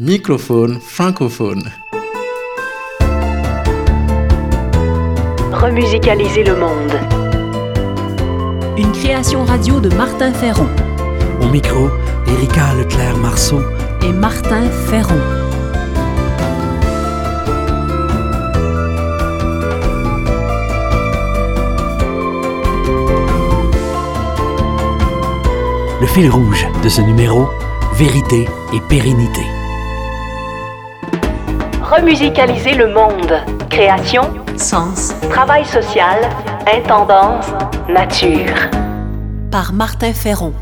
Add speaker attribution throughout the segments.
Speaker 1: Microphone francophone.
Speaker 2: Remusicaliser le monde.
Speaker 3: Une création radio de Martin Ferron.
Speaker 4: Au micro, Erika Leclerc-Marceau
Speaker 3: et Martin Ferron.
Speaker 4: Le fil rouge de ce numéro, vérité et pérennité.
Speaker 2: Remusicaliser le monde. Création,
Speaker 3: Sens
Speaker 2: travail social, intendance, nature.
Speaker 3: par Martin Ferron.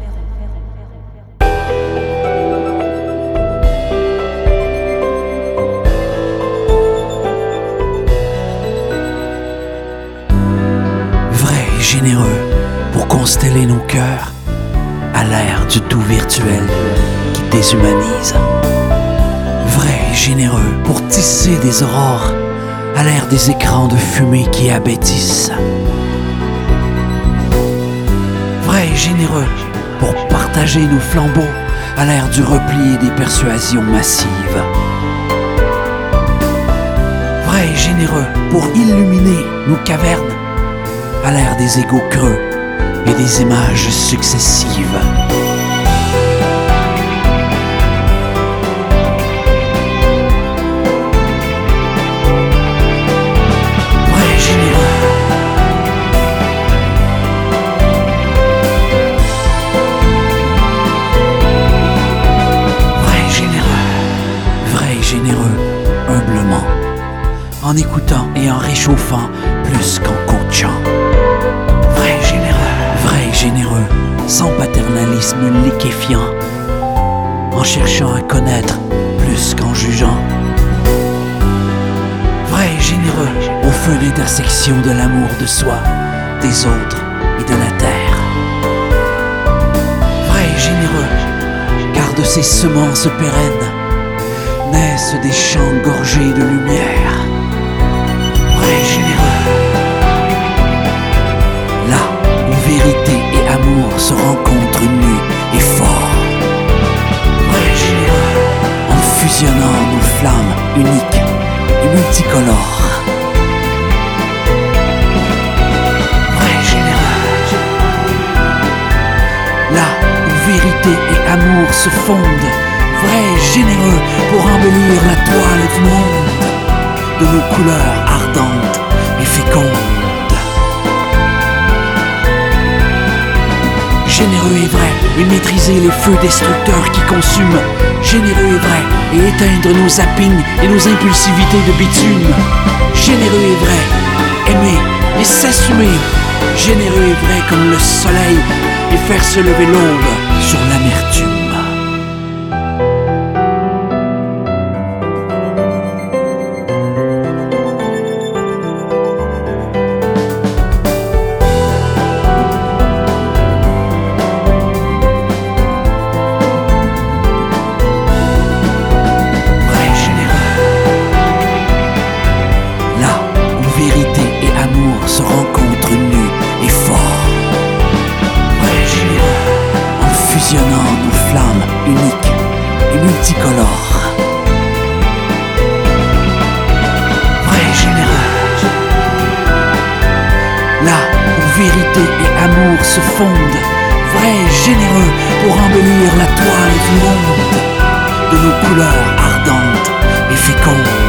Speaker 4: Vrai et généreux pour consteller nos cœurs à l'ère du tout virtuel qui déshumanise. Généreux pour tisser des aurores à l'ère des écrans de fumée qui abêtissent. Vrai et généreux pour partager nos flambeaux à l'ère du repli et des persuasions massives. Vrai et généreux pour illuminer nos cavernes à l'ère des égaux creux et des images successives. En écoutant et en réchauffant plus qu'en coachant. Vrai généreux. Vrai généreux, sans paternalisme liquéfiant. En cherchant à connaître plus qu'en jugeant. Vrai généreux, au feu d'intersection de l'amour de soi, des autres et de la terre. Vrai généreux, car de ces semences pérennes naissent des champs gorgés de lumière. Généreux, là où vérité et amour se rencontrent nus et forts. Vrai généreux, en fusionnant nos flammes uniques et multicolores. Vrai généreux, là où vérité et amour se fondent. Vrai généreux pour embellir la toile du monde de nos couleurs les feux destructeurs qui consument. Généreux et vrai, et éteindre nos zappings et nos impulsivités de bitume. Généreux et vrai, aimer et s'assumer. Généreux et vrai comme le soleil, et faire se lever l'aube sur l'amertume. Fondent. Vrai et généreux pour embellir la toile du monde de nos couleurs ardentes et fécondes.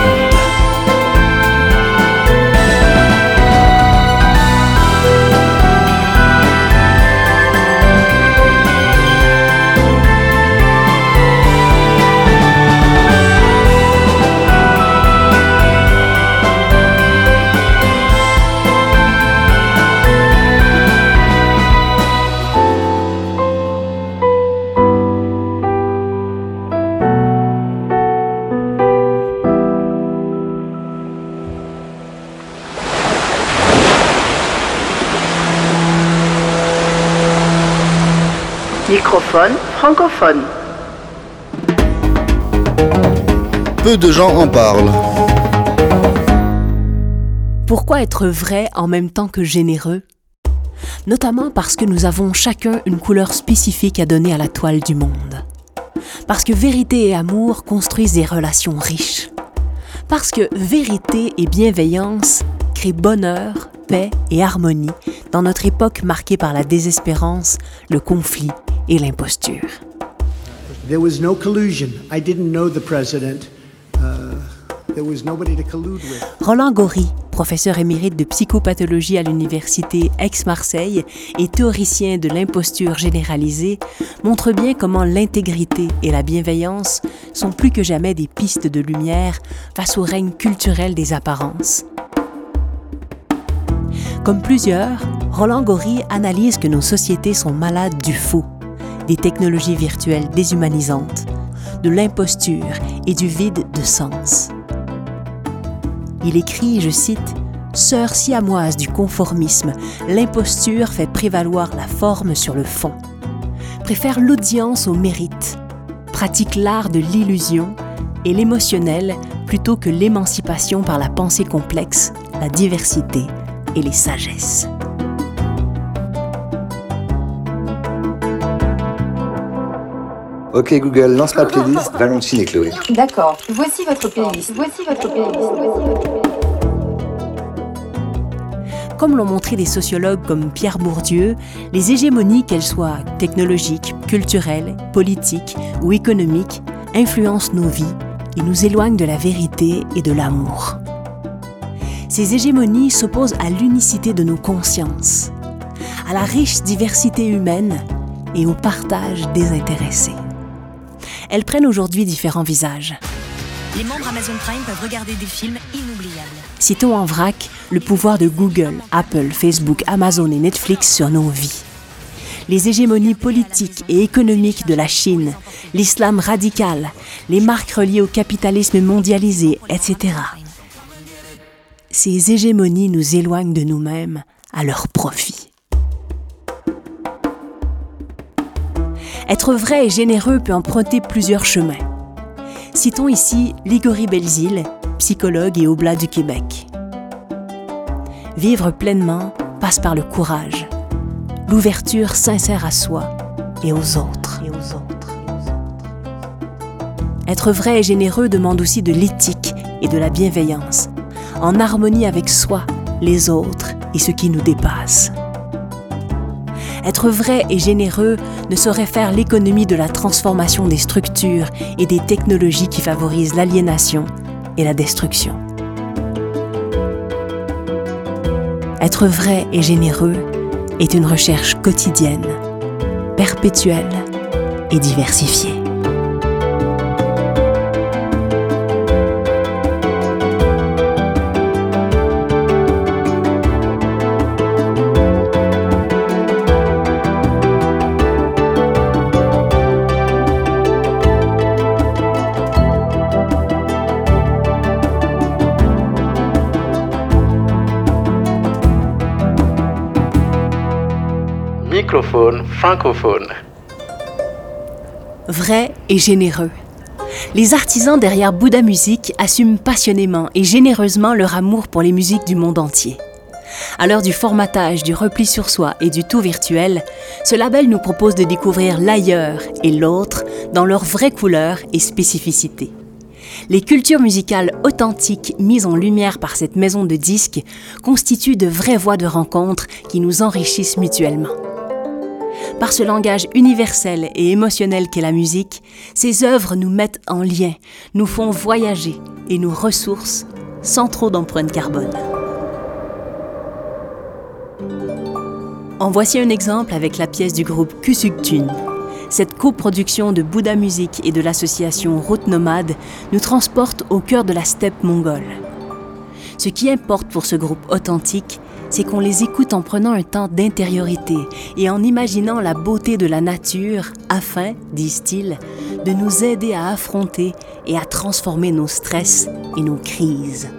Speaker 2: Francophone.
Speaker 5: Peu de gens en parlent.
Speaker 3: Pourquoi être vrai en même temps que généreux? Notamment parce que nous avons chacun une couleur spécifique à donner à la toile du monde. Parce que vérité et amour construisent des relations riches. Parce que vérité et bienveillance bonheur, paix et harmonie dans notre époque marquée par la désespérance, le conflit et l'imposture.
Speaker 6: There was no collusion. I didn't know the president. Uh, there was nobody to collude with.
Speaker 3: Roland Gori, professeur émérite de psychopathologie à l'université Aix-Marseille et théoricien de l'imposture généralisée, montre bien comment l'intégrité et la bienveillance sont plus que jamais des pistes de lumière face au règne culturel des apparences. Comme plusieurs, Roland Gori analyse que nos sociétés sont malades du faux, des technologies virtuelles déshumanisantes, de l'imposture et du vide de sens. Il écrit, je cite, Sœur siamoise du conformisme, l'imposture fait prévaloir la forme sur le fond, préfère l'audience au mérite, pratique l'art de l'illusion et l'émotionnel plutôt que l'émancipation par la pensée complexe, la diversité et les sagesses.
Speaker 7: Ok Google, lance ma playlist Valentine et Chloé.
Speaker 8: D'accord. Voici votre playlist. Voici votre playlist. Voici votre playlist.
Speaker 3: Comme l'ont montré des sociologues comme Pierre Bourdieu, les hégémonies, qu'elles soient technologiques, culturelles, politiques ou économiques, influencent nos vies et nous éloignent de la vérité et de l'amour. Ces hégémonies s'opposent à l'unicité de nos consciences, à la riche diversité humaine et au partage désintéressé. Elles prennent aujourd'hui différents visages.
Speaker 9: Les membres Amazon Prime peuvent regarder des films inoubliables.
Speaker 3: Citons en vrac le pouvoir de Google, Apple, Facebook, Amazon et Netflix sur nos vies. Les hégémonies politiques et économiques de la Chine, l'islam radical, les marques reliées au capitalisme mondialisé, etc. Ces hégémonies nous éloignent de nous-mêmes à leur profit. Être vrai et généreux peut emprunter plusieurs chemins. Citons ici Ligory Belzile, psychologue et oblat du Québec. Vivre pleinement passe par le courage, l'ouverture sincère à soi et aux autres. Être vrai et généreux demande aussi de l'éthique et de la bienveillance, en harmonie avec soi, les autres et ce qui nous dépasse. Être vrai et généreux ne saurait faire l'économie de la transformation des structures et des technologies qui favorisent l'aliénation et la destruction. Être vrai et généreux est une recherche quotidienne, perpétuelle et diversifiée.
Speaker 1: Microphone francophone.
Speaker 3: Vrai et généreux. Les artisans derrière Bouddha Music assument passionnément et généreusement leur amour pour les musiques du monde entier. À l'heure du formatage, du repli sur soi et du tout virtuel, ce label nous propose de découvrir l'ailleurs et l'autre dans leurs vraies couleurs et spécificités. Les cultures musicales authentiques mises en lumière par cette maison de disques constituent de vraies voies de rencontre qui nous enrichissent mutuellement. Par ce langage universel et émotionnel qu'est la musique, ces œuvres nous mettent en lien, nous font voyager et nous ressourcent sans trop d'empreinte carbone. En voici un exemple avec la pièce du groupe Kusuktun. Cette coproduction de Bouddha Music et de l'association Route Nomade nous transporte au cœur de la steppe mongole. Ce qui importe pour ce groupe authentique, c'est qu'on les écoute en prenant un temps d'intériorité et en imaginant la beauté de la nature afin, disent-ils, de nous aider à affronter et à transformer nos stress et nos crises.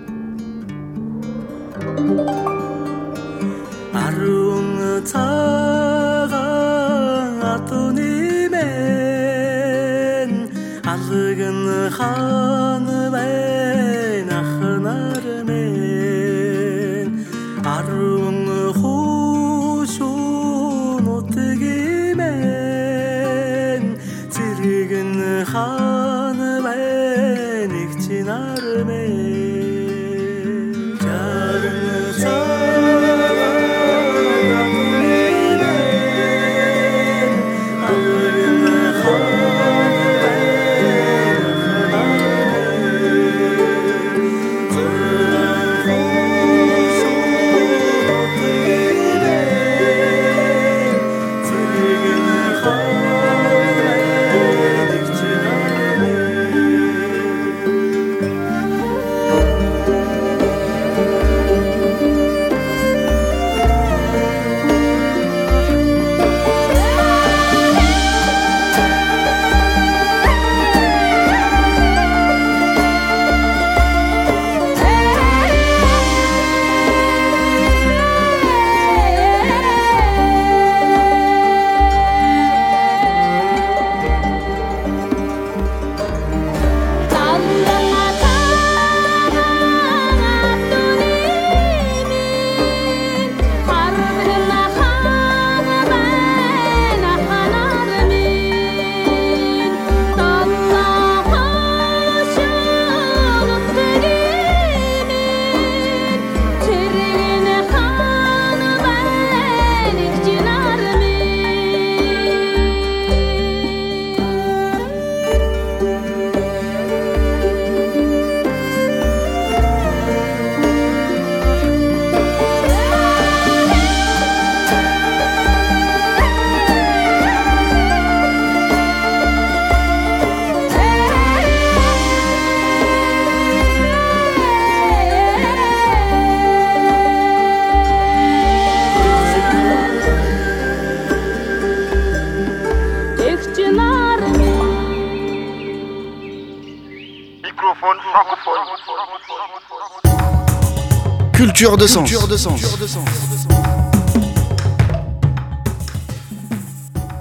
Speaker 5: Culture de sens.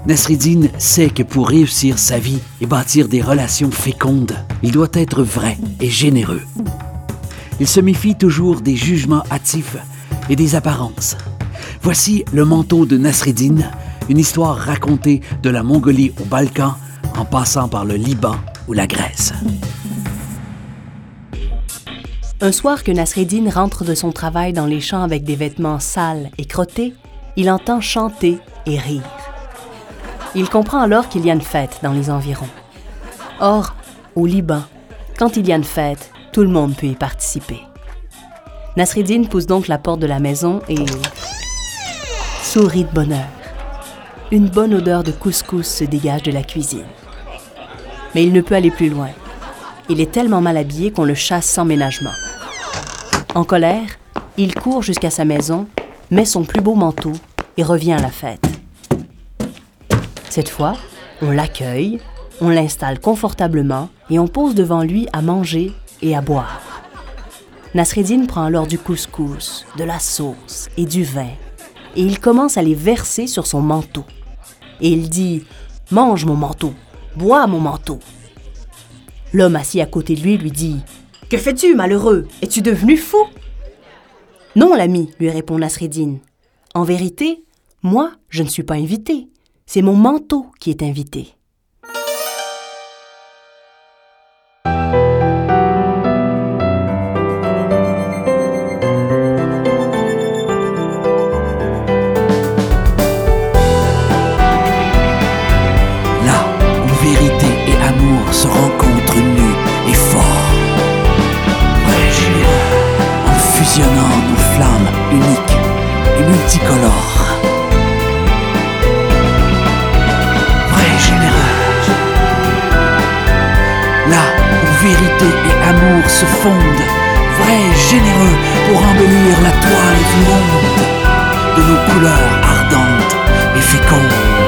Speaker 4: Nasreddin sait que pour réussir sa vie et bâtir des relations fécondes, il doit être vrai et généreux. Il se méfie toujours des jugements hâtifs et des apparences. Voici le manteau de Nasreddin, une histoire racontée de la Mongolie au Balkan en passant par le Liban ou la Grèce.
Speaker 3: Un soir que Nasreddin rentre de son travail dans les champs avec des vêtements sales et crottés, il entend chanter et rire. Il comprend alors qu'il y a une fête dans les environs. Or, au Liban, quand il y a une fête, tout le monde peut y participer. Nasreddin pousse donc la porte de la maison et sourit de bonheur. Une bonne odeur de couscous se dégage de la cuisine. Mais il ne peut aller plus loin. Il est tellement mal habillé qu'on le chasse sans ménagement. En colère, il court jusqu'à sa maison, met son plus beau manteau et revient à la fête. Cette fois, on l'accueille, on l'installe confortablement et on pose devant lui à manger et à boire. Nasreddin prend alors du couscous, de la sauce et du vin, et il commence à les verser sur son manteau. Et il dit Mange mon manteau, bois mon manteau. L'homme assis à côté de lui lui dit Que fais-tu, malheureux? Es-tu devenu fou? Non, l'ami, lui répond Nasreddin. En vérité, moi, je ne suis pas invité. C'est mon manteau qui est invité.
Speaker 4: Et multicolores. Vrai généreux. Là où vérité et amour se fondent. Vrai généreux pour embellir la toile du monde de nos couleurs ardentes et fécondes.